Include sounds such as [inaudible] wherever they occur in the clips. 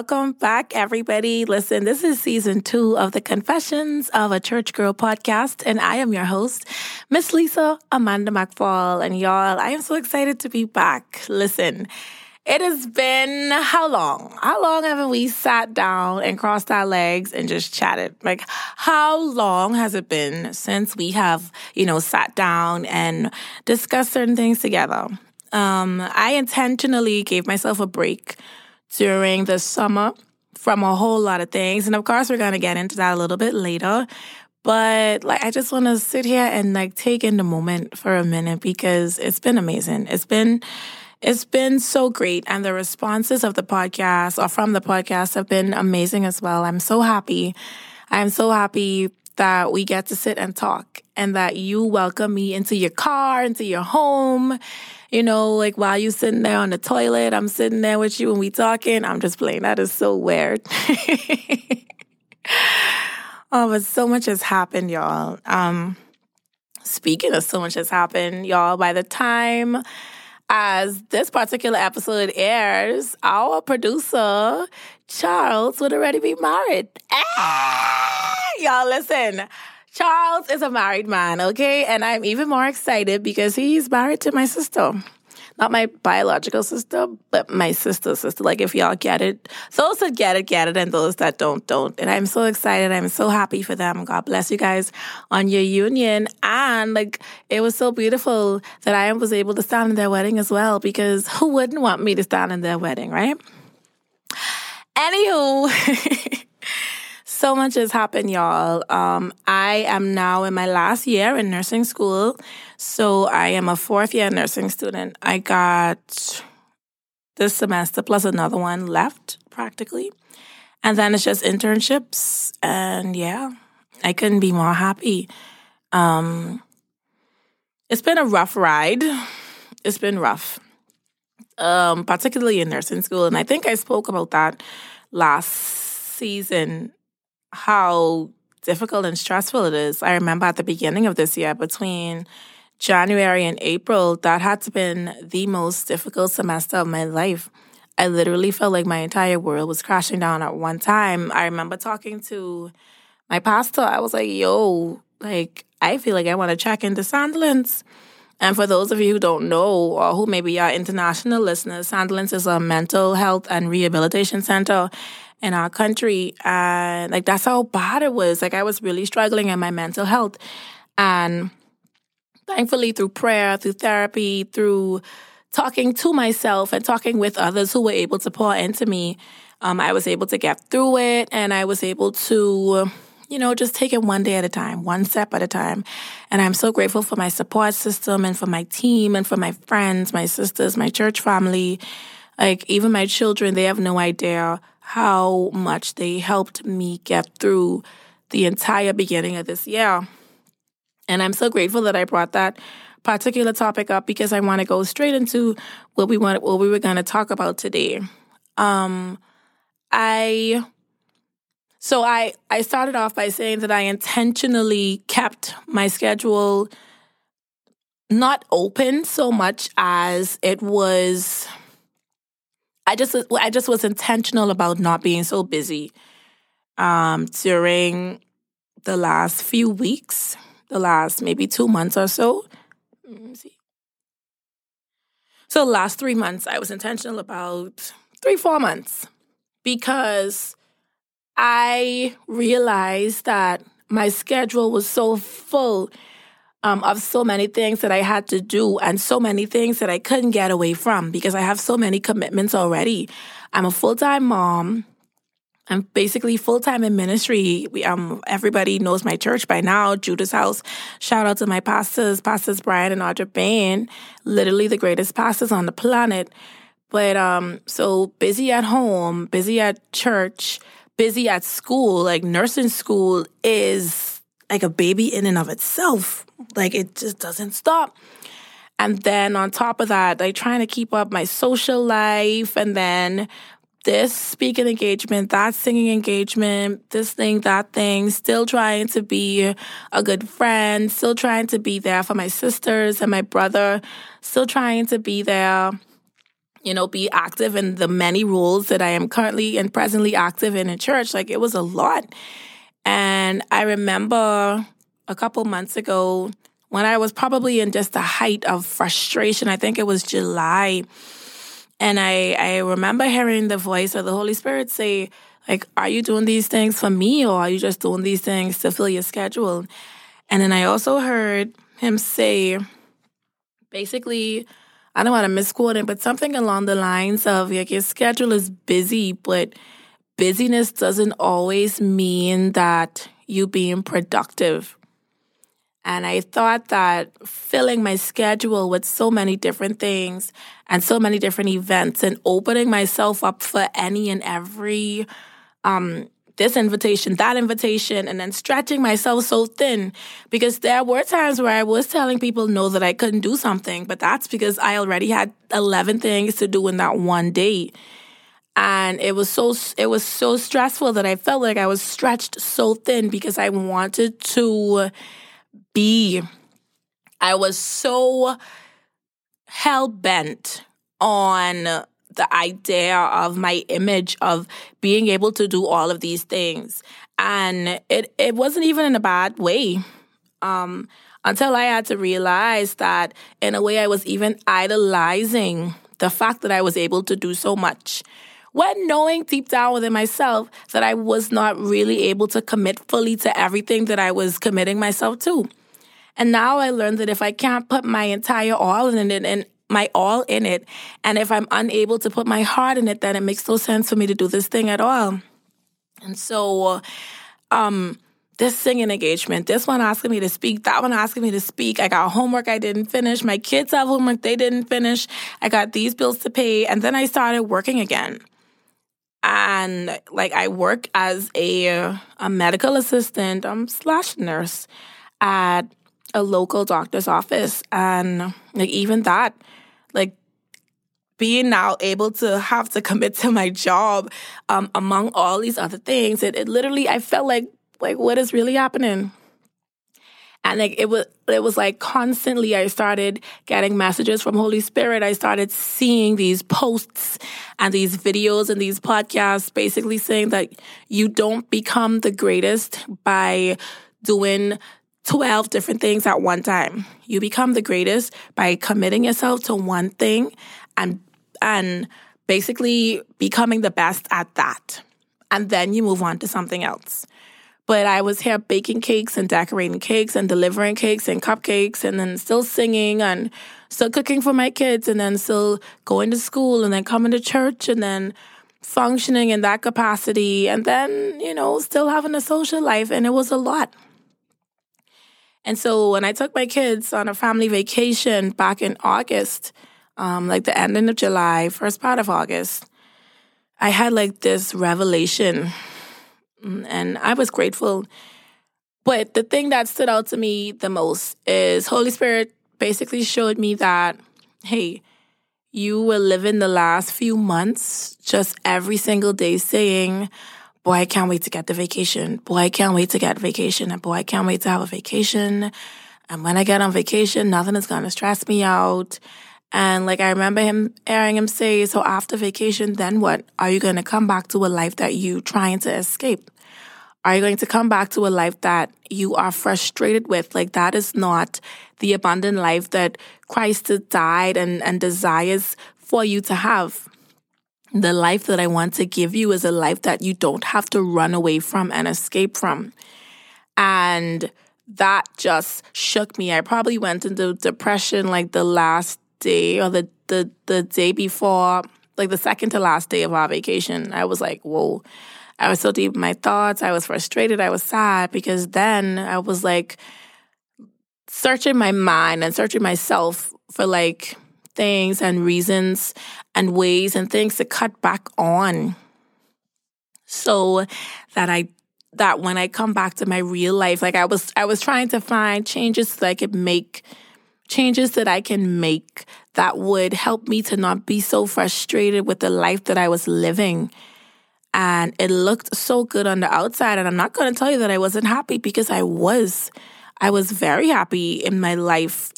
welcome back, everybody. Listen, this is season two of the Confessions of a Church Girl podcast, and I am your host, Miss Leesa Amanda McFall. And y'all, I am so excited to be back. Listen, it has been how long? How long haven't we sat down and crossed our legs and just chatted? Like, how long has it been since we have, you know, sat down and discussed certain things together? Um, I intentionally gave myself a break during the summer from a whole lot of things. And of course, we're going to get into that a little bit later. But like, I just want to sit here and like take in the moment for a minute because it's been amazing. It's been, it's been so great. And the responses of the podcast or from the podcast have been amazing as well. I'm so happy. I'm so happy that we get to sit and talk and that you welcome me into your car, into your home. You know, like while you sitting there on the toilet, I'm sitting there with you and we talking. I'm just playing. That is so weird. [laughs] oh, but so much has happened, y'all. Um, speaking of so much has happened, y'all, by the time as this particular episode airs, our producer, Charles, would already be married. Ah! Y'all, listen. Charles is a married man, okay? And I'm even more excited because he's married to my sister. Not my biological sister, but my sister's sister. Like, if y'all get it, those that get it, get it, and those that don't, don't. And I'm so excited. I'm so happy for them. God bless you guys on your union. And, like, it was so beautiful that I was able to stand in their wedding as well, because who wouldn't want me to stand in their wedding, right? Anywho, [laughs] so much has happened, y'all. Um, I am now in my last year in nursing school. So I am a fourth year nursing student. I got this semester plus another one left practically. And then it's just internships. And yeah, I couldn't be more happy. Um, it's been a rough ride. It's been rough, um, particularly in nursing school. And I think I spoke about that last season how difficult and stressful it is. I remember at the beginning of this year, between January and April, that had to been the most difficult semester of my life. I literally felt like my entire world was crashing down at one time. I remember talking to my pastor. I was like, yo, like, I feel like I want to check into Sandilands. And for those of you who don't know, or who maybe are international listeners, Sandilands is a mental health and rehabilitation center in our country. And like that's how bad it was. Like I was really struggling in my mental health. And thankfully through prayer, through therapy, through talking to myself and talking with others who were able to pour into me, um, I was able to get through it and I was able to, you know, just take it one day at a time, one step at a time. And I'm so grateful for my support system and for my team and for my friends, my sisters, my church family. Like even my children, they have no idea how much they helped me get through the entire beginning of this year. And I'm so grateful that I brought that particular topic up because I want to go straight into what we want what we were going to talk about today. Um I so I I started off by saying that I intentionally kept my schedule not open so much as it was I just I just was intentional about not being so busy um, during the last few weeks, the last maybe two months or so. So last three months, I was intentional about three, four months because I realized that my schedule was so full um, of so many things that I had to do and so many things that I couldn't get away from because I have so many commitments already. I'm a full time mom. I'm basically full time in ministry. We, um, everybody knows my church by now, Judah's House. Shout out to my pastors, Pastors Brian and Audra Bain, literally the greatest pastors on the planet. But um, so busy at home, busy at church, busy at school. Like nursing school is like a baby in and of itself. Like it just doesn't stop. And then on top of that, like trying to keep up my social life and then this speaking engagement, that singing engagement, this thing, that thing, still trying to be a good friend, still trying to be there for my sisters and my brother, still trying to be there you know, be active in the many roles that I am currently and presently active in in church. Like it was a lot. And I remember a couple months ago when I was probably in just the height of frustration. I think it was July. And I, I remember hearing the voice of the Holy Spirit say, like, are you doing these things for me or are you just doing these things to fill your schedule? And then I also heard him say, basically, I don't want to misquote it, but something along the lines of like your schedule is busy, but busyness doesn't always mean that you being productive. And I thought that filling my schedule with so many different things and so many different events and opening myself up for any and every um, this invitation, that invitation, and then stretching myself so thin because there were times where I was telling people no that I couldn't do something, but that's because I already had 11 things to do in that one day. And it was so it was so stressful that I felt like I was stretched so thin because I wanted to be I was so hell bent on the idea of my image of being able to do all of these things. And it, it wasn't even in a bad way. Um, until I had to realize that in a way I was even idolizing the fact that I was able to do so much. When knowing deep down within myself that I was not really able to commit fully to everything that I was committing myself to. And now I learned that if I can't put my entire all in it and my all in it. And if I'm unable to put my heart in it, then it makes no sense for me to do this thing at all. And so, um, this singing engagement, this one asking me to speak, that one asking me to speak. I got homework I didn't finish. My kids have homework they didn't finish. I got these bills to pay. And then I started working again. And like I work as a, a medical assistant um, slash nurse at a local doctor's office. And like even that, like being now able to have to commit to my job um, among all these other things it, it literally i felt like like what is really happening and like it was it was like constantly i started getting messages from holy spirit i started seeing these posts and these videos and these podcasts basically saying that you don't become the greatest by doing 12 different things at one time. You become the greatest by committing yourself to one thing and and basically becoming the best at that. And then you move on to something else. But I was here baking cakes and decorating cakes and delivering cakes and cupcakes and then still singing and still cooking for my kids and then still going to school and then coming to church and then functioning in that capacity and then, you know, still having a social life. And it was a lot. And so when I took my kids on a family vacation back in August, um, like the ending of July, first part of August, I had like this revelation and I was grateful. But the thing that stood out to me the most is Holy Spirit basically showed me that, hey, you were living the last few months just every single day saying, boy, I can't wait to get the vacation. Boy, I can't wait to get vacation. And boy, I can't wait to have a vacation. And when I get on vacation, nothing is going to stress me out. And like, I remember him hearing him say, so after vacation, then what? Are you going to come back to a life that you trying to escape? Are you going to come back to a life that you are frustrated with? Like that is not the abundant life that Christ died and, and desires for you to have. The life that I want to give you is a life that you don't have to run away from and escape from. And that just shook me. I probably went into depression like the last day or the, the, the day before, like the second to last day of our vacation. I was like, whoa. I was so deep in my thoughts. I was frustrated. I was sad because then I was like searching my mind and searching myself for like things and reasons and ways and things to cut back on so that I that when I come back to my real life like I was I was trying to find changes that I could make changes that I can make that would help me to not be so frustrated with the life that I was living and it looked so good on the outside and I'm not going to tell you that I wasn't happy because I was I was very happy in my life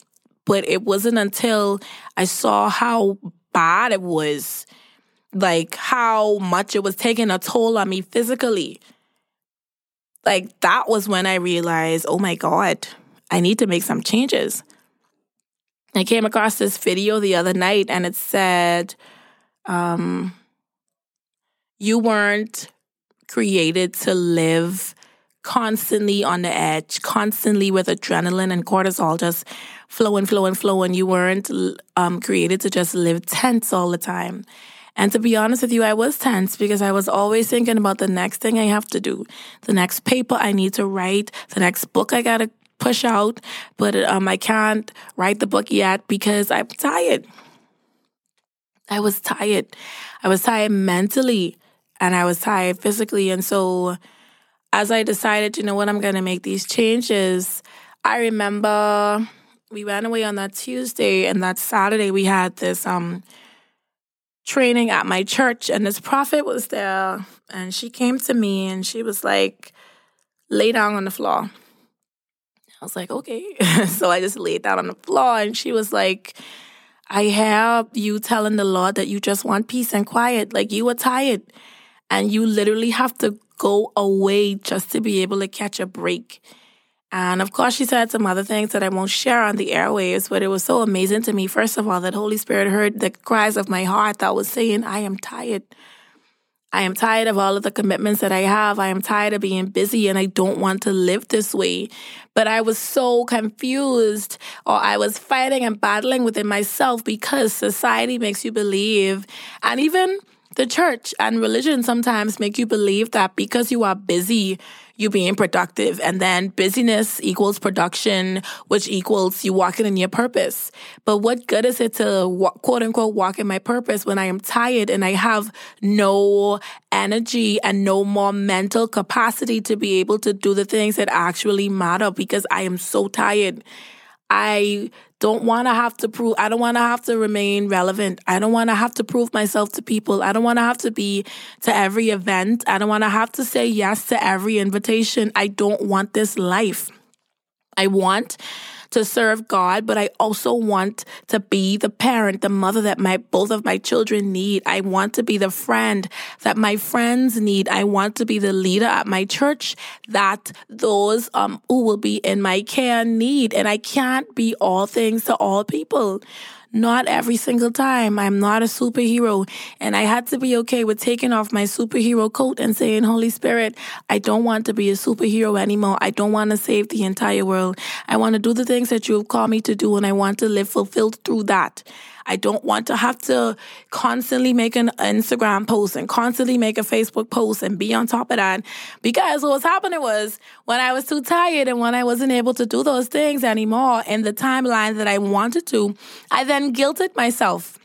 but it wasn't until I saw how bad it was, like how much it was taking a toll on me physically. Like that was when I realized, oh my God, I need to make some changes. I came across this video the other night and it said, um, you weren't created to live constantly on the edge, constantly with adrenaline and cortisol just flowing, flowing, flowing. You weren't um, created to just live tense all the time. And to be honest with you, I was tense because I was always thinking about the next thing I have to do, the next paper I need to write, the next book I gotta push out, but um, I can't write the book yet because I'm tired. I was tired. I was tired mentally and I was tired physically. And so as I decided, you know what, I'm going to make these changes, I remember we went away on that Tuesday and that Saturday we had this um training at my church and this prophet was there and she came to me and she was like lay down on the floor i was like okay. [laughs] So i just laid down on the floor and she was like i have you telling the lord that you just want peace and quiet like you were tired and you literally have to go away just to be able to catch a break. And of course, she said some other things that I won't share on the airwaves, but it was so amazing to me, first of all, that Holy Spirit heard the cries of my heart that was saying, I am tired. I am tired of all of the commitments that I have. I am tired of being busy and I don't want to live this way. But I was so confused or I was fighting and battling within myself because society makes you believe and even the church and religion sometimes make you believe that because you are busy, you being productive. And then busyness equals production, which equals you walking in your purpose. But what good is it to quote unquote walk in my purpose when I am tired and I have no energy and no more mental capacity to be able to do the things that actually matter because I am so tired. I don't want to have to prove, I don't want to have to remain relevant. I don't want to have to prove myself to people. I don't want to have to be to every event. I don't want to have to say yes to every invitation. I don't want this life. I want to serve God, but I also want to be the parent, the mother that my both of my children need. I want to be the friend that my friends need. I want to be the leader at my church that those um who will be in my care need. And I can't be all things to all people. Not every single time. I'm not a superhero. And I had to be okay with taking off my superhero coat and saying, Holy Spirit, I don't want to be a superhero anymore. I don't want to save the entire world. I want to do the things that you have called me to do and I want to live fulfilled through that. I don't want to have to constantly make an Instagram post and constantly make a Facebook post and be on top of that. Because what was happening was when I was too tired and when I wasn't able to do those things anymore in the timeline that I wanted to, I then guilted myself.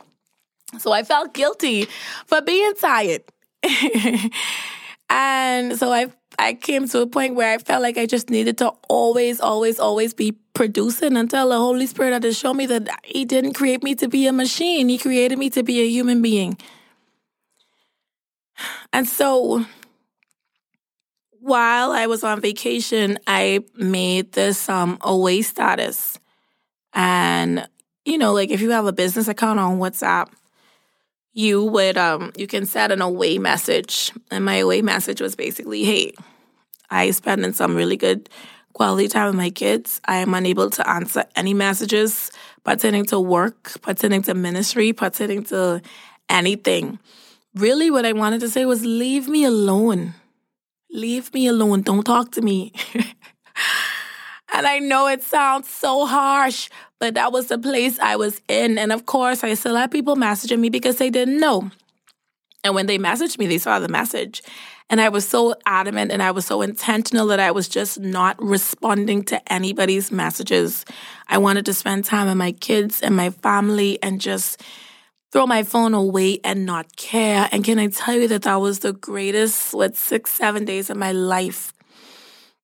So I felt guilty for being tired. [laughs] and so I I came to a point where I felt like I just needed to always, always, always be producing until the Holy Spirit had to show me that He didn't create me to be a machine. He created me to be a human being. And so while I was on vacation, I made this um, away status. And, you know, like if you have a business account on WhatsApp, you would um you can set an away message. And my away message was basically hey i spending some really good quality time with my kids. I am unable to answer any messages pertaining to work pertaining to ministry pertaining to anything. Really what i wanted to say was leave me alone. Leave me alone. Don't talk to me. [laughs] And I know it sounds so harsh, but that was the place I was in. And of course, I still had people messaging me because they didn't know. And when they messaged me, they saw the message. And I was so adamant and I was so intentional that I was just not responding to anybody's messages. I wanted to spend time with my kids and my family and just throw my phone away and not care. And can I tell you that that was the greatest, what, six, seven days of my life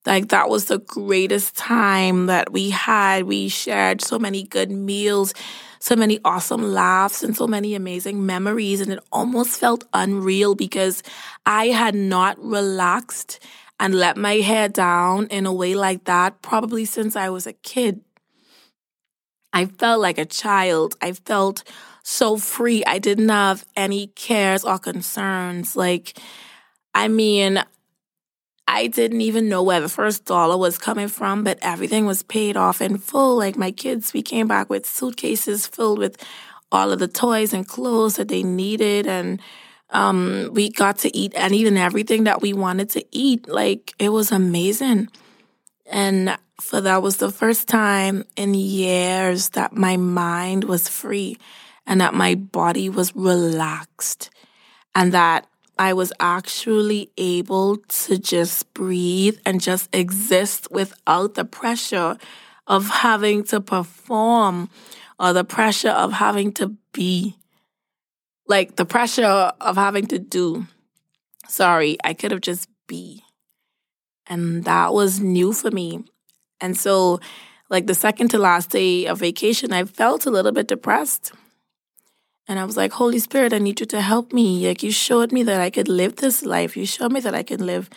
like that was the greatest time that we had. We shared so many good meals, so many awesome laughs, and so many amazing memories. And it almost felt unreal because I had not relaxed and let my hair down in a way like that probably since I was a kid. I felt like a child. I felt so free. I didn't have any cares or concerns. Like, I mean, I didn't even know where the first dollar was coming from, but everything was paid off in full. Like my kids, we came back with suitcases filled with all of the toys and clothes that they needed. And um, we got to eat and everything that we wanted to eat. Like it was amazing. And for that was the first time in years that my mind was free and that my body was relaxed and that I was actually able to just breathe and just exist without the pressure of having to perform or the pressure of having to be. Like the pressure of having to do. Sorry, I could have just be. And that was new for me. And so, like the second to last day of vacation, I felt a little bit depressed. And I was like, Holy Spirit, I need you to help me. Like, you showed me that I could live this life. You showed me that I can live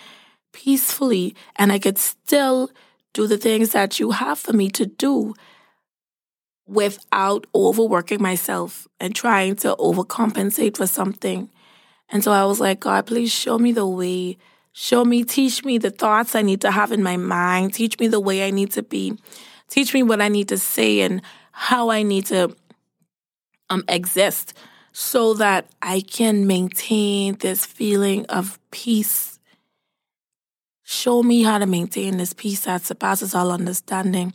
peacefully and I could still do the things that you have for me to do without overworking myself and trying to overcompensate for something. And so I was like, God, please show me the way. Show me, teach me the thoughts I need to have in my mind. Teach me the way I need to be. Teach me what I need to say and how I need to um, exist so that I can maintain this feeling of peace. Show me how to maintain this peace that surpasses all understanding.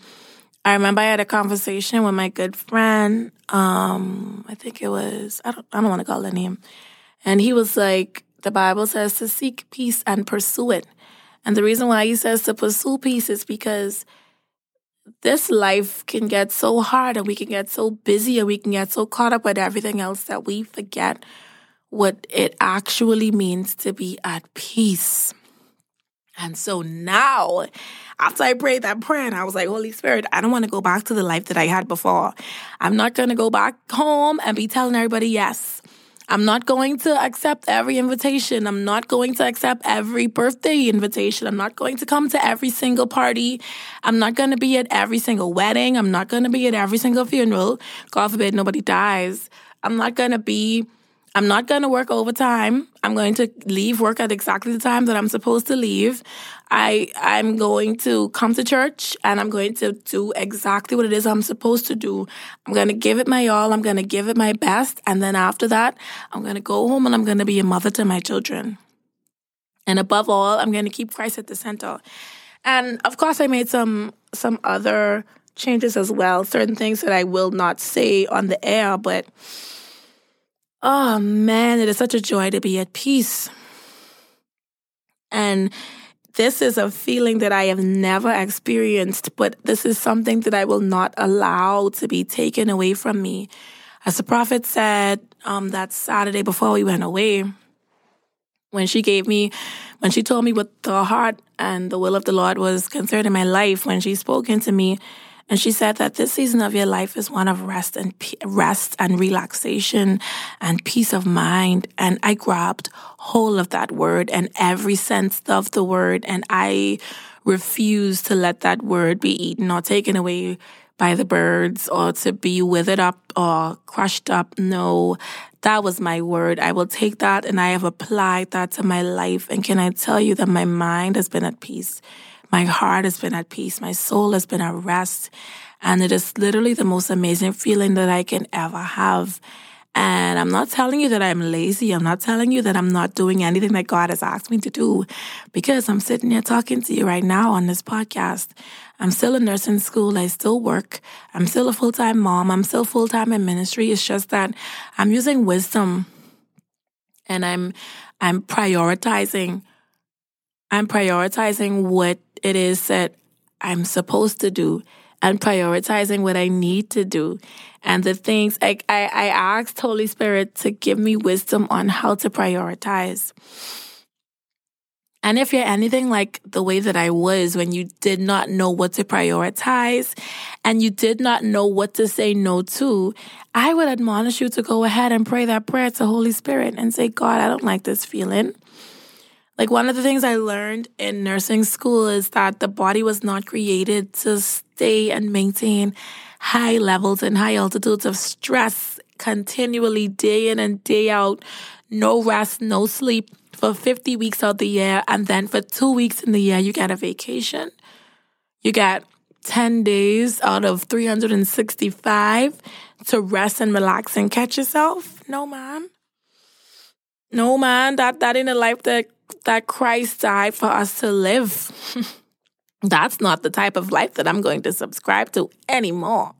I remember I had a conversation with my good friend. Um, I think it was I don't I don't want to call the name, and he was like, "The Bible says to seek peace and pursue it." And the reason why he says to pursue peace is because this life can get so hard and we can get so busy and we can get so caught up with everything else that we forget what it actually means to be at peace. And so now, after I prayed that prayer, and I was like, Holy Spirit, I don't want to go back to the life that I had before. I'm not going to go back home and be telling everybody yes. I'm not going to accept every invitation. I'm not going to accept every birthday invitation. I'm not going to come to every single party. I'm not going to be at every single wedding. I'm not going to be at every single funeral. God forbid nobody dies. I'm not going to be I'm not going to work overtime. I'm going to leave work at exactly the time that I'm supposed to leave. I I'm going to come to church and I'm going to do exactly what it is I'm supposed to do. I'm going to give it my all. I'm going to give it my best and then after that, I'm going to go home and I'm going to be a mother to my children. And above all, I'm going to keep Christ at the center. And of course, I made some some other changes as well, certain things that I will not say on the air, but Oh man, it is such a joy to be at peace. And this is a feeling that I have never experienced, but this is something that I will not allow to be taken away from me. As the prophet said um, that Saturday before we went away, when she gave me, when she told me what the heart and the will of the Lord was concerned in my life, when she spoke into me, and she said that this season of your life is one of rest and rest and relaxation and peace of mind. And I grabbed hold of that word and every sense of the word. And I refuse to let that word be eaten or taken away by the birds or to be withered up or crushed up. No, that was my word. I will take that and I have applied that to my life. And can I tell you that my mind has been at peace? My heart has been at peace. My soul has been at rest. And it is literally the most amazing feeling that I can ever have. And I'm not telling you that I'm lazy. I'm not telling you that I'm not doing anything that God has asked me to do because I'm sitting here talking to you right now on this podcast. I'm still in nursing school. I still work. I'm still a full time mom. I'm still full time in ministry. It's just that I'm using wisdom and I'm, I'm prioritizing. I'm prioritizing what it is that I'm supposed to do and prioritizing what I need to do. And the things I, I, I asked Holy Spirit to give me wisdom on how to prioritize. And if you're anything like the way that I was when you did not know what to prioritize and you did not know what to say no to, I would admonish you to go ahead and pray that prayer to Holy Spirit and say, God, I don't like this feeling. Like one of the things I learned in nursing school is that the body was not created to stay and maintain high levels and high altitudes of stress continually day in and day out, no rest, no sleep for 50 weeks out of the year. And then for two weeks in the year, you get a vacation. You get 10 days out of 365 to rest and relax and catch yourself. No, man. No, man. That, that ain't a life that, that Christ died for us to live. [laughs] That's not the type of life that I'm going to subscribe to anymore.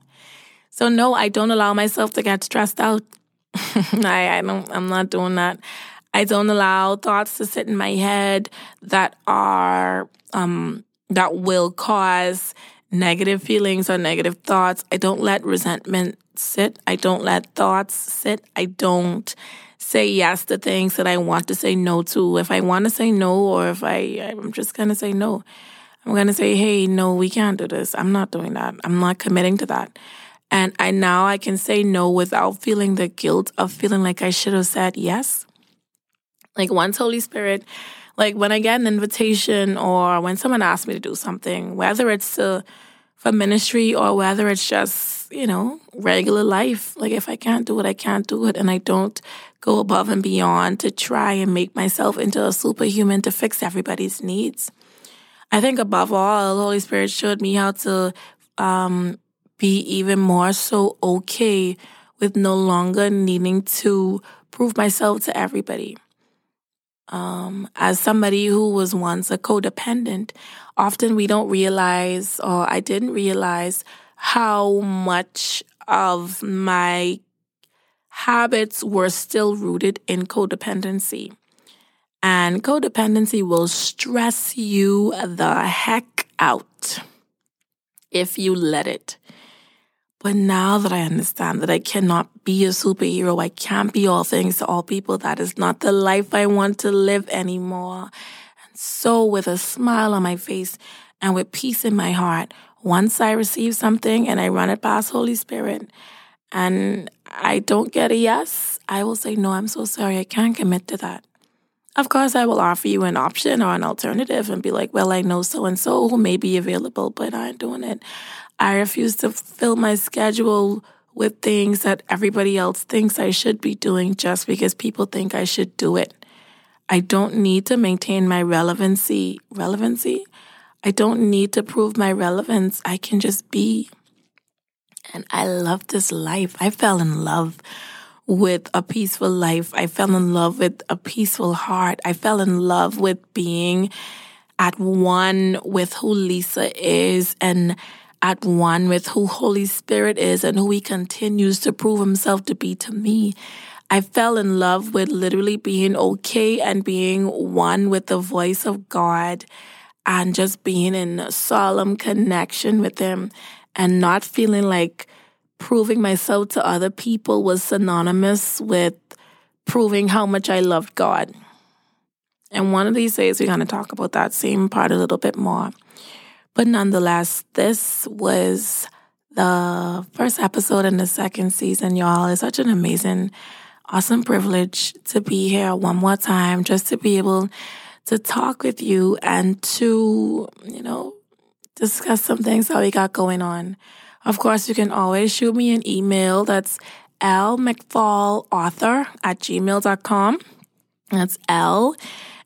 So no, I don't allow myself to get stressed out. [laughs] I, I don't I'm not doing that. I don't allow thoughts to sit in my head that are um that will cause negative feelings or negative thoughts. I don't let resentment sit. I don't let thoughts sit. I don't say yes to things that I want to say no to. If I want to say no or if I I'm just going to say no. I'm going to say, "Hey, no, we can't do this. I'm not doing that. I'm not committing to that." And I now I can say no without feeling the guilt of feeling like I should have said yes. Like once Holy Spirit, like when I get an invitation or when someone asks me to do something, whether it's to for ministry or whether it's just, you know, regular life. Like if I can't do it, I can't do it. And I don't go above and beyond to try and make myself into a superhuman to fix everybody's needs. I think above all, the Holy Spirit showed me how to um, be even more so okay with no longer needing to prove myself to everybody. Um, as somebody who was once a codependent, often we don't realize, or I didn't realize, how much of my habits were still rooted in codependency. And codependency will stress you the heck out if you let it. But now that I understand that I cannot be a superhero, I can't be all things to all people, that is not the life I want to live anymore. And so, with a smile on my face and with peace in my heart, once I receive something and I run it past Holy Spirit and I don't get a yes, I will say, No, I'm so sorry, I can't commit to that. Of course, I will offer you an option or an alternative and be like, well, I know so and so who may be available, but I ain't doing it. I refuse to fill my schedule with things that everybody else thinks I should be doing just because people think I should do it. I don't need to maintain my relevancy. Relevancy? I don't need to prove my relevance. I can just be. And I love this life. I fell in love with a peaceful life. I fell in love with a peaceful heart. I fell in love with being at one with who Leesa is and at one with who Holy Spirit is and who He continues to prove Himself to be to me. I fell in love with literally being okay and being one with the voice of God and just being in solemn connection with Him and not feeling like proving myself to other people was synonymous with proving how much I loved God. And one of these days, we're going to talk about that same part a little bit more. But nonetheless, this was the first episode in the second season, y'all. It's such an amazing, awesome privilege to be here one more time, just to be able to talk with you and to, you know, discuss some things that we got going on. Of course, you can always shoot me an email. That's L at gmail.com. That's L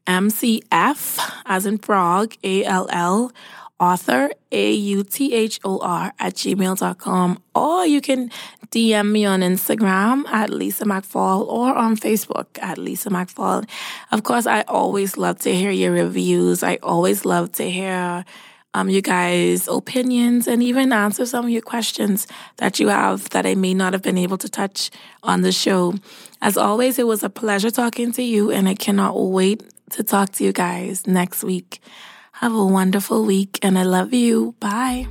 M C F as in frog, A L L author, A U T H O R, at gmail.com. Or you can DM me on Instagram at Leesa McFall or on Facebook at Leesa McFall. Of course, I always love to hear your reviews. I always love to hear um, you guys' opinions and even answer some of your questions that you have that I may not have been able to touch on the show. As always, it was a pleasure talking to you, and I cannot wait to talk to you guys next week. Have a wonderful week and I love you. Bye.